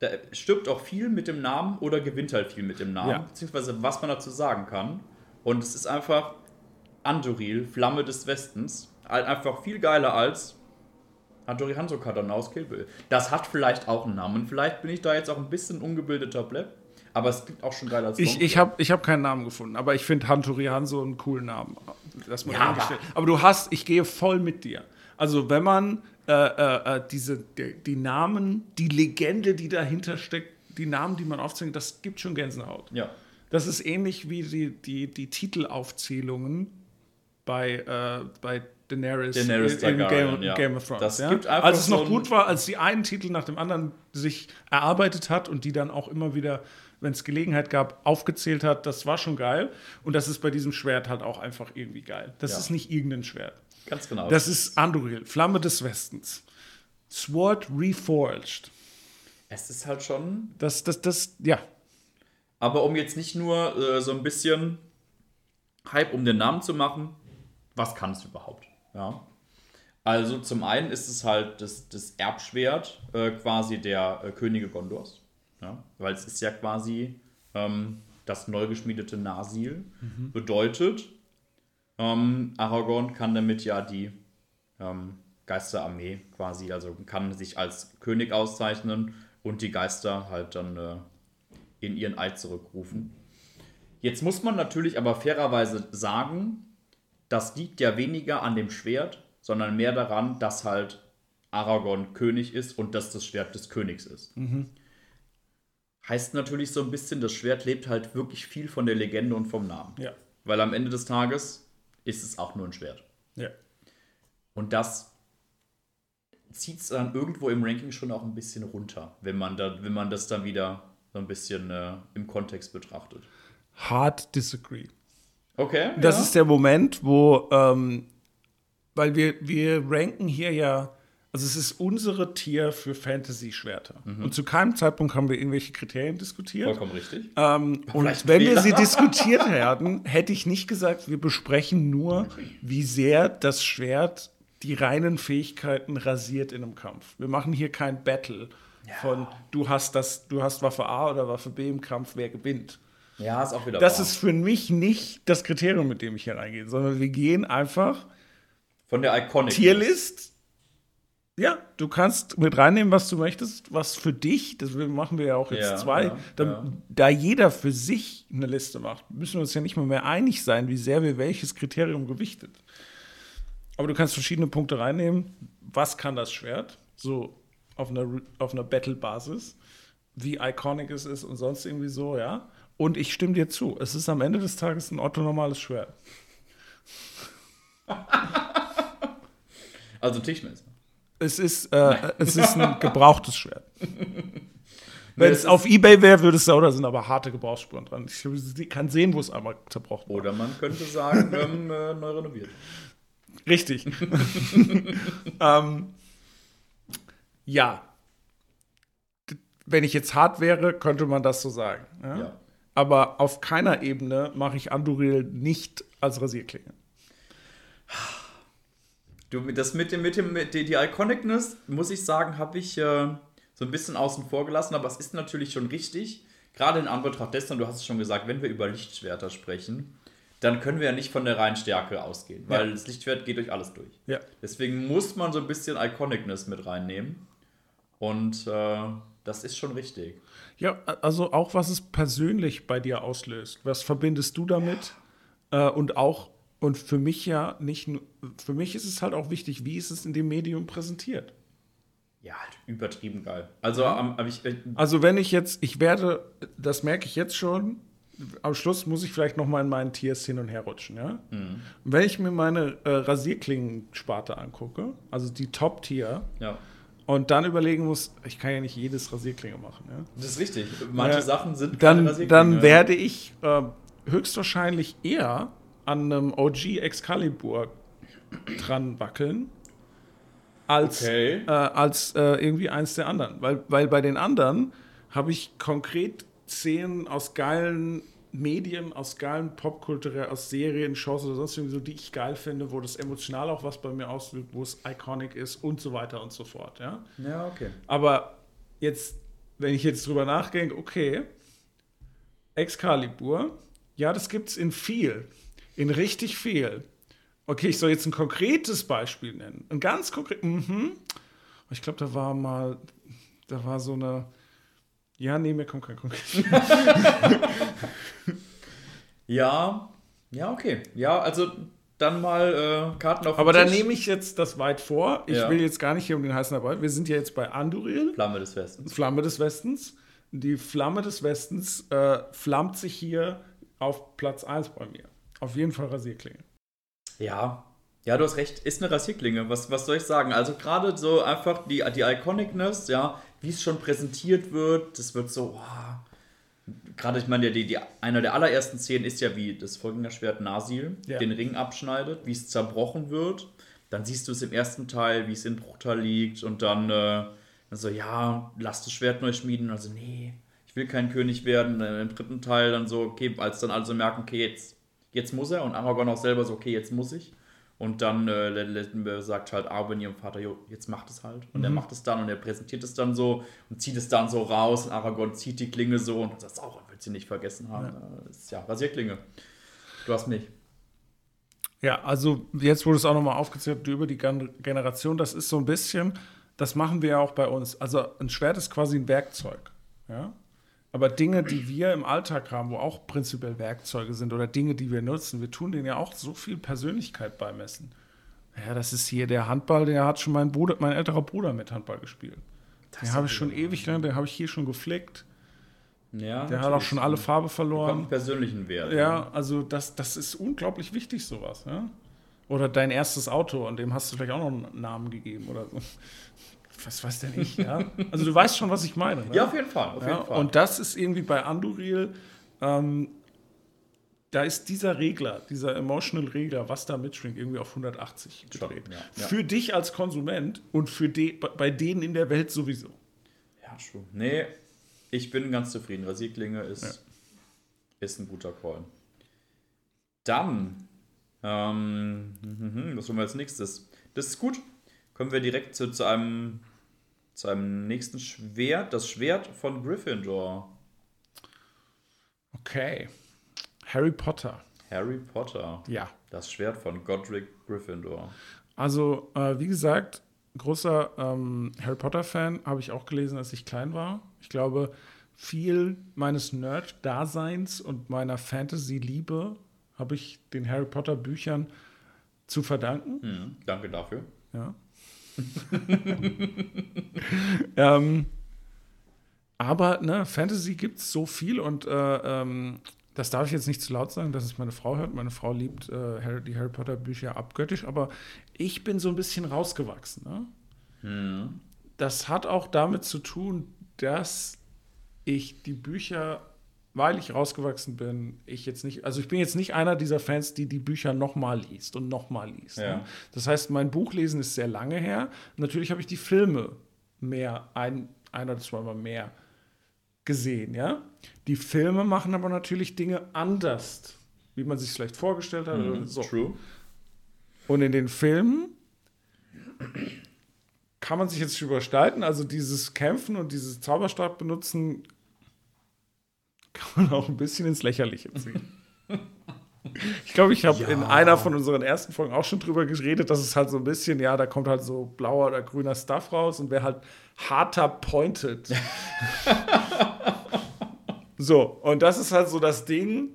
da stirbt auch viel mit dem Namen oder gewinnt halt viel mit dem Namen, Ja. beziehungsweise was man dazu sagen kann. Und es ist einfach Andoril, Flamme des Westens, halt einfach viel geiler als Andoril Hanzo Katana aus Kill Bill. Das hat vielleicht auch einen Namen. Vielleicht bin ich da jetzt auch ein bisschen ungebildeter Pleb, aber es klingt auch schon geil als Ich, ich habe ich hab keinen Namen gefunden, aber ich finde Hantori Hanso einen coolen Namen. Das mal Ja, dahingestellt. aber du hast, ich gehe voll mit dir. Also, wenn man äh, äh, äh, diese, die, die Namen, die Legende, die dahinter steckt, die Namen, die man aufzählt, das gibt schon Gänsehaut. Ja. Das ist ähnlich wie die, die, die Titelaufzählungen bei, äh, bei Daenerys, Daenerys in, in Targaryen, Game, ja. Game of Thrones. Ja? als es so noch gut war, als die einen Titel nach dem anderen sich erarbeitet hat und die dann auch immer wieder, wenn es Gelegenheit gab, aufgezählt hat, das war schon geil. Und das ist bei diesem Schwert halt auch einfach irgendwie geil. Das Ja. ist nicht irgendein Schwert. Ganz genau. Das ist Andoril, Flamme des Westens. Sword Reforged. es ist halt schon Das, das, das, ja. Aber um jetzt nicht nur äh, so ein bisschen Hype um den Namen zu machen, was kann es überhaupt? Ja. Also zum einen ist es halt das, das Erbschwert äh, quasi der äh, Könige Gondors. Ja? Weil es ist ja quasi ähm, das neu geschmiedete Nasil. Bedeutet, ähm, Aragorn kann damit ja die ähm, Geisterarmee quasi, also kann sich als König auszeichnen und die Geister halt dann äh, in ihren Eid zurückrufen. Jetzt muss man natürlich aber fairerweise sagen, das liegt ja weniger an dem Schwert, sondern mehr daran, dass halt Aragorn König ist und dass das Schwert des Königs ist. Heißt natürlich so ein bisschen, das Schwert lebt halt wirklich viel von der Legende und vom Namen. Ja. Weil am Ende des Tages ist es auch nur ein Schwert. Ja. Und das zieht es dann irgendwo im Ranking schon auch ein bisschen runter, wenn man, da, wenn man das dann wieder so ein bisschen äh, im Kontext betrachtet. Hard disagree. Okay. Das ja. ist der Moment, wo, ähm, weil wir, wir ranken hier ja, also es ist unsere Tier für Fantasy-Schwerter. Und zu keinem Zeitpunkt haben wir irgendwelche Kriterien diskutiert. vollkommen richtig. Ähm, und wenn wir Fehler. sie diskutiert hätten, hätte ich nicht gesagt, wir besprechen nur, wie sehr das Schwert die reinen Fähigkeiten rasiert in einem Kampf. Wir machen hier kein Battle von du hast das, du hast Waffe A oder Waffe B im Kampf, wer gewinnt. Ja, ist auch wieder Das wahr. ist für mich nicht das Kriterium, mit dem ich hier reingehe, sondern wir gehen einfach Von der Iconic. Tierlist. Ja, du kannst mit reinnehmen, was du möchtest, was für dich, das machen wir ja auch jetzt Ja, zwei, ja, da, ja. da jeder für sich eine Liste macht, müssen wir uns ja nicht mal mehr einig sein, wie sehr wir welches Kriterium gewichtet. Aber du kannst verschiedene Punkte reinnehmen. Was kann das Schwert? So auf einer, auf einer Battle-Basis, wie iconic es ist und sonst irgendwie so, ja. Und ich stimme dir zu, es ist am Ende des Tages ein orthonormales Schwert. Also Tischmesser. Es ist, äh, es ist ein gebrauchtes Schwert. Wenn es auf Ebay wäre, würde es da, da sind aber harte Gebrauchsspuren dran. Ich kann sehen, wo es einmal zerbrochen wurde. Oder man könnte sagen, ähm, äh, neu renoviert. Richtig. ähm, ja. Wenn ich jetzt hart wäre, könnte man das so sagen. Ja? Ja. Aber auf keiner Ebene mache ich Anduril nicht als Rasierklinge. Du, das mit dem, mit dem, mit die, die Iconicness, muss ich sagen, habe ich äh, so ein bisschen außen vor gelassen, aber es ist natürlich schon richtig. Gerade in Anbetracht dessen, du hast es schon gesagt, wenn wir über Lichtschwerter sprechen, dann können wir ja nicht von der reinen Stärke ausgehen, weil Ja. das Lichtschwert geht durch alles durch. Ja. Deswegen muss man so ein bisschen Iconicness mit reinnehmen. Und äh, das ist schon richtig. Ja, also auch was es persönlich bei dir auslöst. Was verbindest du damit? Äh, und auch, und für mich ja nicht nur, für mich ist es halt auch wichtig, wie ist es in dem Medium präsentiert. Ja, halt übertrieben geil. Also, am am- ich, äh, Also wenn ich jetzt, ich werde, das merke ich jetzt schon, am Schluss muss ich vielleicht noch mal in meinen Tiers hin und her rutschen, ja. Und wenn ich mir meine äh, Rasierklingen-Sparte angucke, also die Top-Tier, ja, und dann überlegen muss, ich kann ja nicht jedes Rasierklinge machen, ja. das ist richtig. Manche Ja, Sachen sind dann, dann werde ich äh, höchstwahrscheinlich eher an einem OG Excalibur dran wackeln, als, Okay. äh, als äh, irgendwie eins der anderen. Weil, weil bei den anderen habe ich konkret Szenen aus geilen Medien, aus geilen Popkultur, aus Serien, Shows oder sonst irgendwie so, die ich geil finde, wo das emotional auch was bei mir auslöst, wo es iconic ist und so weiter und so fort. Ja? Ja, okay. Aber jetzt, wenn ich jetzt drüber nachdenke, okay, Excalibur, ja, das gibt es in viel, in richtig viel. Okay, ich soll jetzt ein konkretes Beispiel nennen. Ein ganz konkret, mhm. Ich glaube, da war mal, da war so eine, ja, nee, mir kommt kein konkretes. Ja, ja, okay. Ja, also dann mal äh, Karten auf Aber da nehme ich jetzt das weit vor. Ich Ja. will jetzt gar nicht hier um den heißen Arbeit. Wir sind ja jetzt bei Anduril. Flamme des Westens. Flamme des Westens. Die Flamme des Westens äh, flammt sich hier auf Platz 1 bei mir. Auf jeden Fall Rasierklinge. Ja. Ja, du hast recht. Ist eine Rasierklinge. Was, was soll ich sagen? Also gerade so einfach die, die Iconicness, ja, wie es schon präsentiert wird, das wird so, oh. gerade ich meine, die, die, einer der allerersten Szenen ist ja, wie das Vorgängerschwert Nasil Ja. den Ring abschneidet, wie es zerbrochen wird. Dann siehst du es im ersten Teil, wie es in Bruchtal liegt und dann, äh, dann so, ja, lass das Schwert neu schmieden. Also, nee, ich will kein König werden. Äh, Im dritten Teil dann so, okay, als dann alle so merken, okay, jetzt, jetzt muss er und Aragorn auch selber so, okay, jetzt muss ich. Und dann äh, sagt halt Arwen ihrem Vater, jo, jetzt macht es halt. Und er macht es dann und er präsentiert es dann so und zieht es dann so raus und Aragorn zieht die Klinge so und das auch, wird sie nicht vergessen haben. Äh, ist ja Rasierklinge. Du hast mich. Ja, also jetzt wurde es auch nochmal aufgezählt über die Gen Generation. Das ist so ein bisschen, das machen wir ja auch bei uns. Also ein Schwert ist quasi ein Werkzeug. Ja? Aber Dinge, die wir im Alltag haben, wo auch prinzipiell Werkzeuge sind oder Dinge, die wir nutzen, wir tun denen ja auch so viel Persönlichkeit beimessen. Ja, das ist hier der Handball, der hat schon mein Bruder, mein älterer Bruder mit Handball gespielt. den habe ich schon ewig lang, den habe ich hier schon geflickt. Ja, Der hat auch schon alle Farbe verloren. persönlichen Wert. Ja, also das, das ist unglaublich wichtig, sowas. Ja? Oder dein erstes Auto, und dem hast du vielleicht auch noch einen Namen gegeben oder so. Was weiß denn ich, ja? Also du weißt schon, was ich meine. Ne? Ja, auf jeden Fall. Auf Ja, jeden Fall. und das ist irgendwie bei Anduril, ähm, da ist dieser Regler, dieser Emotional Regler, was da mitschwingt, irgendwie auf 180 Schon, gedreht. ja, ja. Für dich als Konsument und für de, bei- denen in der Welt sowieso. Ja, schon. Nee, ich bin ganz zufrieden. Rasierklinge ist, ist ein guter Call. Dann, ähm, mhm, was haben wir als nächstes? Das ist gut. Kommen wir direkt zu, zu, einem, zu einem nächsten Schwert. Das Schwert von Gryffindor. Okay. Harry Potter. Harry Potter. Ja. Das Schwert von Godric Gryffindor. Also, äh, wie gesagt, großer ähm, Harry Potter-Fan, habe ich auch gelesen, als ich klein war. Ich glaube, viel meines Nerd-Daseins und meiner Fantasy-Liebe habe ich den Harry Potter-Büchern zu verdanken. Hm, danke dafür. Ja. ähm, aber ne, Fantasy gibt es so viel und äh, ähm, das darf ich jetzt nicht zu laut sagen, dass es meine Frau hört. Meine Frau liebt äh, Harry, die Harry Potter Bücher abgöttisch, aber ich bin so ein bisschen rausgewachsen. Ne? Hm. Das hat auch damit zu tun, dass ich die Bücher, weil ich rausgewachsen bin, ich jetzt nicht, also ich bin jetzt nicht einer dieser Fans, die die Bücher nochmal liest und nochmal liest. Ja. Ne? Das heißt, mein Buchlesen ist sehr lange her. Natürlich habe ich die Filme mehr, ein, ein oder zweimal mehr gesehen, ja. Die Filme machen aber natürlich Dinge anders, wie man sich vielleicht vorgestellt hat. oder so. True. Und in den Filmen kann man sich jetzt überstreiten. Also dieses Kämpfen und dieses Zauberstab benutzen kann man auch ein bisschen ins Lächerliche ziehen. Ich glaube, ich habe Ja. in einer von unseren ersten Folgen auch schon drüber geredet, dass es halt so ein bisschen, ja, da kommt halt so blauer oder grüner Stuff raus und wer halt harter pointed. so, und das ist halt so das Ding,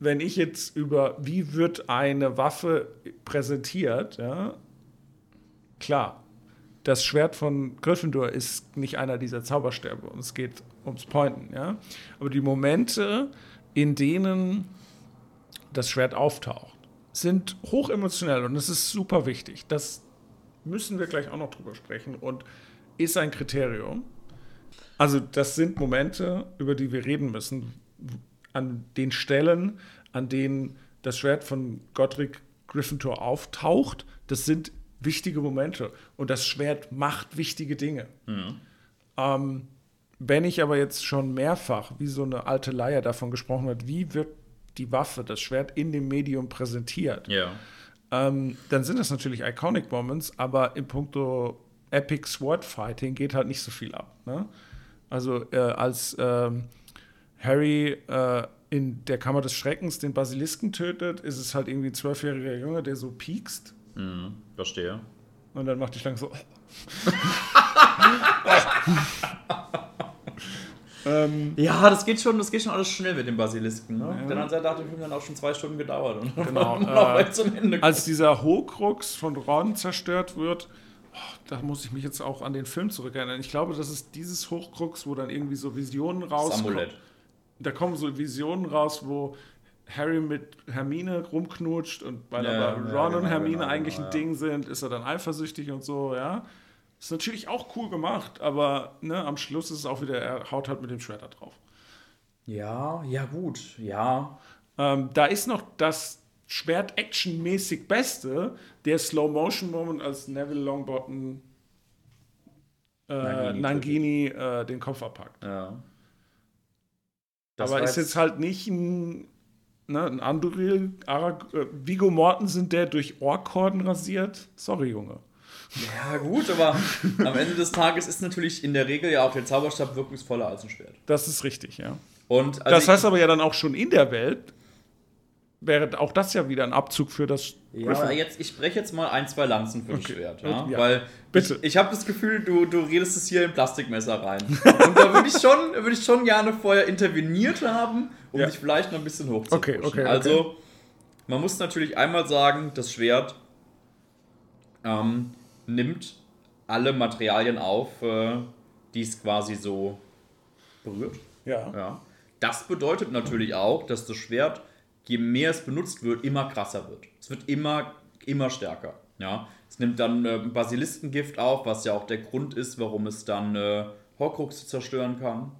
wenn ich jetzt über, wie wird eine Waffe präsentiert, ja, klar, das Schwert von Gryffindor ist nicht einer dieser Zauberstäbe und es geht ums Pointen, ja. Aber die Momente, in denen das Schwert auftaucht, sind hochemotionell und es ist super wichtig. Das müssen wir gleich auch noch drüber sprechen und ist ein Kriterium. Also das sind Momente, über die wir reden müssen, an den Stellen, an denen das Schwert von Godric Gryffindor auftaucht. Das sind wichtige Momente und das Schwert macht wichtige Dinge. Ähm, wenn ich aber jetzt schon mehrfach, wie so eine alte Leier davon gesprochen hat, wie wird die Waffe, das Schwert in dem Medium präsentiert, Ja. ähm, dann sind das natürlich Iconic Moments, aber in puncto Epic Sword Fighting geht halt nicht so viel ab. Ne? Also äh, als ähm, Harry äh, in der Kammer des Schreckens den Basilisken tötet, ist es halt irgendwie ein zwölfjähriger Junge, der so piekst Hm, verstehe. und dann macht die Schlange so. ähm, Ja, das geht schon, das geht schon alles schnell mit dem Basilisken. Ne? Ja. Auf der anderen Seite hat der Film dann auch schon zwei Stunden gedauert und Genau, äh, zum Ende. als dieser Horcrux von Ron zerstört wird, oh, da muss ich mich jetzt auch an den Film zurückerinnern. Ich glaube, das ist dieses Horcrux, wo dann irgendwie so Visionen das rauskommen. Amulett. Da kommen so Visionen raus, wo Harry mit Hermine rumknutscht und weil Ja, aber ja, Ron und genau, Hermine genau, eigentlich genau, ein ja. Ding sind, ist er dann eifersüchtig und so, ja. Ist natürlich auch cool gemacht, aber ne, am Schluss ist es auch wieder, er haut halt mit dem Schwert da drauf. Ja, ja, gut. Ja. Ähm, da ist noch das Schwert actionmäßig Beste, der Slow-Motion-Moment, als Neville Longbottom äh, Nagini Nangini, äh, den Kopf abpackt. ja. Aber war ist jetzt halt nicht ein, ne, ein Anduril, Arag äh, Vigo Mortensen, der durch Ohrkorden rasiert. Sorry, Junge. Ja, gut, aber am Ende des Tages ist natürlich in der Regel ja auch der Zauberstab wirkungsvoller als ein Schwert. Das ist richtig, ja. Und also das heißt aber ja dann auch schon in der Welt, wäre auch das ja wieder ein Abzug für das Ja, aber jetzt, ich breche jetzt mal ein, zwei Lanzen für das Okay. Schwert. Ja? Ja. Weil Bitte. ich, ich habe das Gefühl, du, du redest es hier in Plastikmesser rein. Und da würde ich, schon, würde ich schon gerne vorher interveniert haben, um Ja. dich vielleicht noch ein bisschen hochzupushen. Okay, okay, okay. Also, man muss natürlich einmal sagen, das Schwert ähm, nimmt alle Materialien auf, äh, die es quasi so berührt. Ja. Ja. Das bedeutet natürlich auch, dass das Schwert, je mehr es benutzt wird, immer krasser wird. Es wird immer, immer stärker. Ja. Es nimmt dann äh, Basiliskengift auf, was ja auch der Grund ist, warum es dann äh, Horcruxe zerstören kann.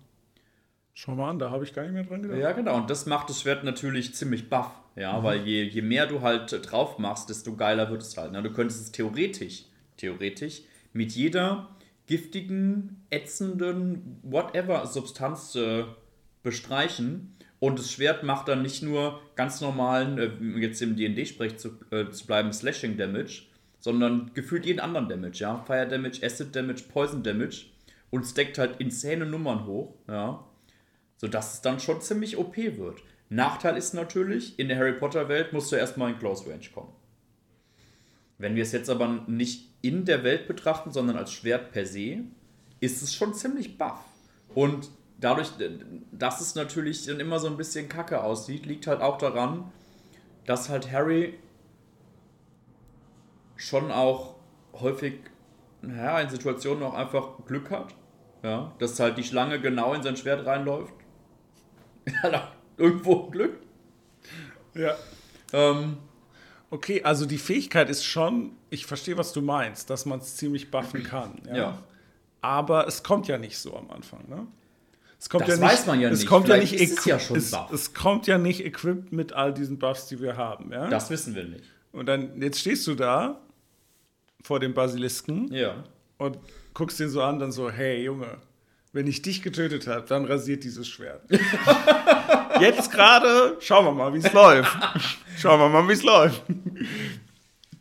Schau mal an, da habe ich gar nicht mehr dran gedacht. Ja, genau. Und das macht das Schwert natürlich ziemlich buff. Ja, weil je, je mehr du halt äh, drauf machst, desto geiler wird es halt. Ne? Du könntest es theoretisch, theoretisch mit jeder giftigen, ätzenden, whatever Substanz äh, bestreichen. Und das Schwert macht dann nicht nur ganz normalen, äh, jetzt im D&D-Sprech zu, äh, zu bleiben, Slashing Damage, sondern gefühlt jeden anderen Damage, ja. Fire Damage, Acid Damage, Poison Damage und stackt halt insane Nummern hoch, ja sodass es dann schon ziemlich OP wird. Nachteil ist natürlich, in der Harry Potter Welt musst du erstmal in Close Range kommen. Wenn wir es jetzt aber nicht in der Welt betrachten, sondern als Schwert per se, ist es schon ziemlich buff. Und dadurch, dass es natürlich dann immer so ein bisschen kacke aussieht, liegt halt auch daran, dass halt Harry schon auch häufig naja, in Situationen auch einfach Glück hat. Ja, dass halt die Schlange genau in sein Schwert reinläuft. Auch irgendwo Glück. Ja. Ähm, Okay, also die Fähigkeit ist schon, ich verstehe, was du meinst, dass man es ziemlich buffen kann. Ja. Ja. Aber es kommt ja nicht so am Anfang, ne? Es kommt Das ja nicht, weiß man ja es nicht. Kommt ja nicht ist es ja schon es, buff. es kommt ja nicht equipped mit all diesen Buffs, die wir haben, ja? das wissen wir nicht. Und dann, jetzt stehst du da vor dem Basilisken Ja. und guckst den so an, dann so, hey Junge, wenn ich dich getötet habe, dann rasiert dieses Schwert. Jetzt gerade, schauen wir mal, wie es läuft. Schauen wir mal, wie es läuft.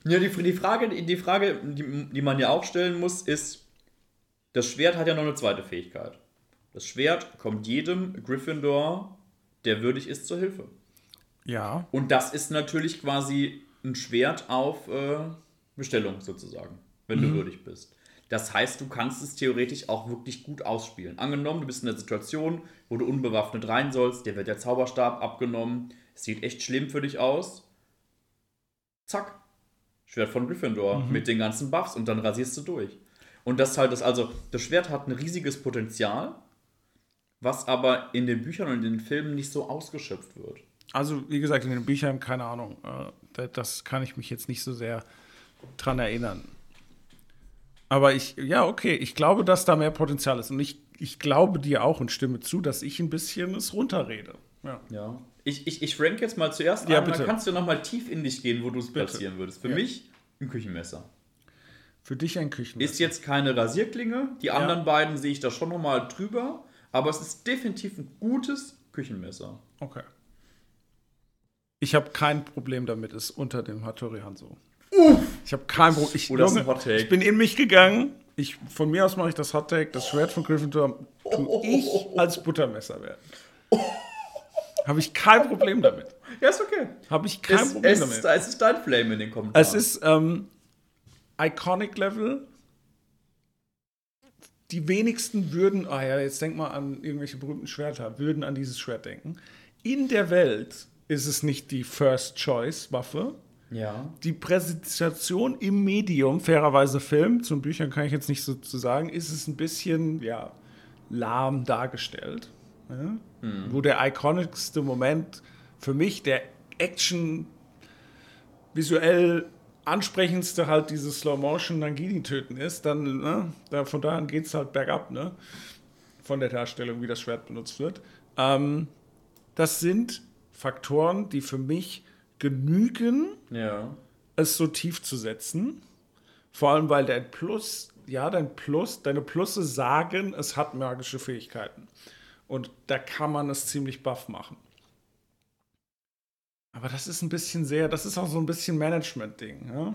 Ja, die, die Frage, die, Frage die, die man ja auch stellen muss, ist, das Schwert hat ja noch eine zweite Fähigkeit. Das Schwert kommt jedem Gryffindor, der würdig ist, zur Hilfe. Ja, Und das ist natürlich quasi ein Schwert auf äh, Bestellung sozusagen, wenn du würdig bist. Das heißt, du kannst es theoretisch auch wirklich gut ausspielen. Angenommen, du bist in der Situation, wo du unbewaffnet rein sollst, dir wird der Zauberstab abgenommen, es sieht echt schlimm für dich aus. Zack, Schwert von Gryffindor mit den ganzen Buffs und dann rasierst du durch. Und das halt das, also das Schwert hat ein riesiges Potenzial, was aber in den Büchern und in den Filmen nicht so ausgeschöpft wird. also wie gesagt, in den Büchern, keine Ahnung, äh, da- das kann ich mich jetzt nicht so sehr dran erinnern. Aber ich, ja, okay, ich glaube, dass da mehr Potenzial ist. Und ich, ich glaube dir auch und stimme zu, dass ich ein bisschen es runterrede. Ja. Ja. Ich, ich, ich rank jetzt mal zuerst Ja, dann bitte. kannst du nochmal tief in dich gehen, wo du es platzieren würdest. Für Ja. mich ein Küchenmesser. Für dich ein Küchenmesser. Ist jetzt keine Rasierklinge. Die anderen beiden sehe ich da schon nochmal drüber. Aber es ist definitiv ein gutes Küchenmesser. Okay. Ich habe kein Problem damit, es unter dem Hattori Hanzo. Ich habe kein Problem. Ich, Oh, ist ich bin in mich gegangen. Ich, von mir aus mache ich das Hot Take. Das Schwert von Gryffindor tue ich als Buttermesser werden. Habe ich kein Problem damit. Ja, ist okay. Habe ich kein Es, Problem es, damit. ist, es ist dein Flame in den Kommentaren. Es ist ähm, Iconic Level. Die wenigsten würden, ah ja, jetzt denk mal an irgendwelche berühmten Schwerter, würden an dieses Schwert denken. In der Welt ist es nicht die First Choice Waffe. Ja. Die Präsentation im Medium, fairerweise Film, zum Büchern kann ich jetzt nicht so zu sagen, ist es ein bisschen, ja, lahm dargestellt. Ja? Wo der ikonicste Moment für mich, der Action visuell ansprechendste halt dieses Slow-Motion Nangini-Töten ist, dann, ne, da, von da an geht es halt bergab, ne? Von der Darstellung, wie das Schwert benutzt wird. Ähm, das sind Faktoren, die für mich genügen, Ja. es so tief zu setzen. Vor allem, weil dein Plus, ja, dein Plus, deine Plusse sagen, es hat magische Fähigkeiten. Und da kann man es ziemlich buff machen. Aber das ist ein bisschen sehr, das ist auch so ein bisschen Management-Ding. Ja?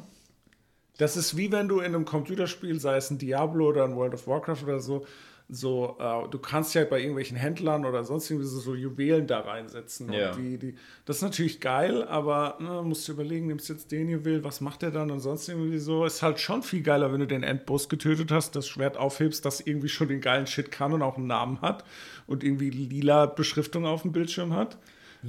Das ist wie wenn du in einem Computerspiel, sei es ein Diablo oder ein World of Warcraft oder so, so, äh, du kannst ja bei irgendwelchen Händlern oder sonst irgendwie so, so Juwelen da reinsetzen. Ja. Die, die, das ist natürlich geil, aber ne, musst du überlegen, nimmst jetzt den Juwel, was macht der dann und sonst irgendwie so. Ist halt schon viel geiler, wenn du den Endboss getötet hast, das Schwert aufhebst, das irgendwie schon den geilen Shit kann und auch einen Namen hat und irgendwie lila Beschriftung auf dem Bildschirm hat.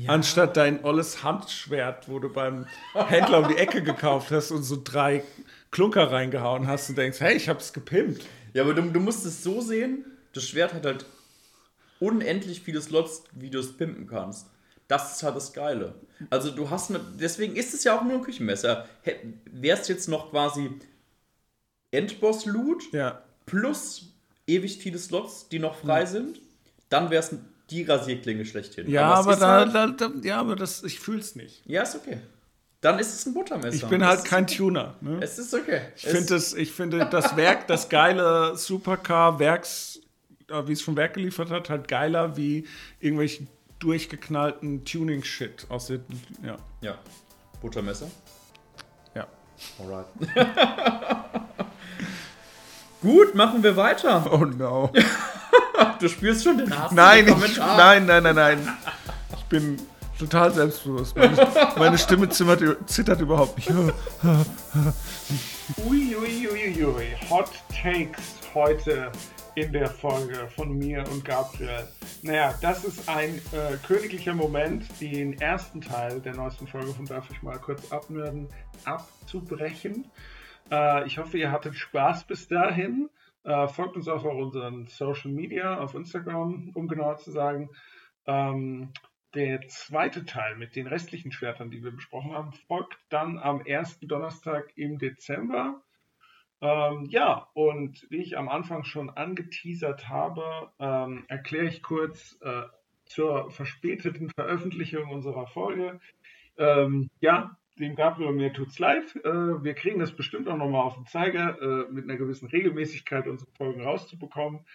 Anstatt dein olles Handschwert, wo du beim Händler um die Ecke gekauft hast und so drei Klunker reingehauen hast und denkst, hey, ich hab's gepimpt. Ja, aber du, du musst es so sehen, das Schwert hat halt unendlich viele Slots, wie du es pimpen kannst. Das ist halt das Geile. Also du hast mit, deswegen ist es ja auch nur ein Küchenmesser. Wärst jetzt noch quasi Endboss-Loot Ja. plus ewig viele Slots, die noch frei sind, dann wär's die Rasierklinge schlechthin. Ja, es aber, ist da, halt, da, da, ja, aber das, ich fühl's nicht. Ja, ist okay. Dann ist es ein Buttermesser. Ich bin Es halt kein okay. Tuner. Ne? Es ist okay. Ich finde das, ich finde das Werk, das geile Supercar-Werks, äh, wie es vom Werk geliefert hat, halt geiler wie irgendwelchen durchgeknallten Tuning-Shit aus der, ja, Ja. Buttermesser? ja. Alright. Gut, machen wir weiter. Oh no. Du spürst schon den Hass. Nein, im ich, nein, nein, nein, nein. Ich bin total selbstbewusst. Meine, meine Stimme zimmert, zittert überhaupt nicht. Uiuiuiui, Hot Takes heute in der Folge von mir und Gabriel. Naja, das ist ein äh, königlicher Moment, den ersten Teil der neuesten Folge von Darf ich mal kurz abnörden, abzubrechen. Äh, ich hoffe, ihr hattet Spaß bis dahin. Äh, folgt uns auf unseren Social Media, auf Instagram, um genauer zu sagen. Ähm, der zweite Teil mit den restlichen Schwertern, die wir besprochen haben, folgt dann am ersten Donnerstag im Dezember. Ähm, ja, und wie ich am Anfang schon angeteasert habe, ähm, erkläre ich kurz äh, zur verspäteten Veröffentlichung unserer Folge. Ähm, ja, dem Gabriel und mir tut's leid. Äh, wir kriegen das bestimmt auch nochmal auf den Zeiger, äh, mit einer gewissen Regelmäßigkeit unsere Folgen rauszubekommen.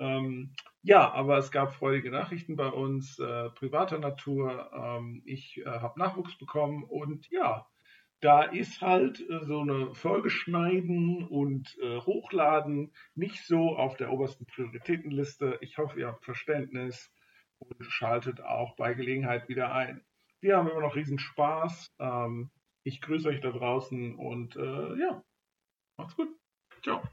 Ähm, ja, aber es gab freudige Nachrichten bei uns, äh, privater Natur. Ähm, ich äh, habe Nachwuchs bekommen und ja, da ist halt äh, so eine Folge schneiden und äh, hochladen nicht so auf der obersten Prioritätenliste. Ich hoffe, ihr habt Verständnis und schaltet auch bei Gelegenheit wieder ein. Wir haben immer noch riesen Spaß. Ähm, ich grüße euch da draußen und äh, ja, macht's gut. Ciao.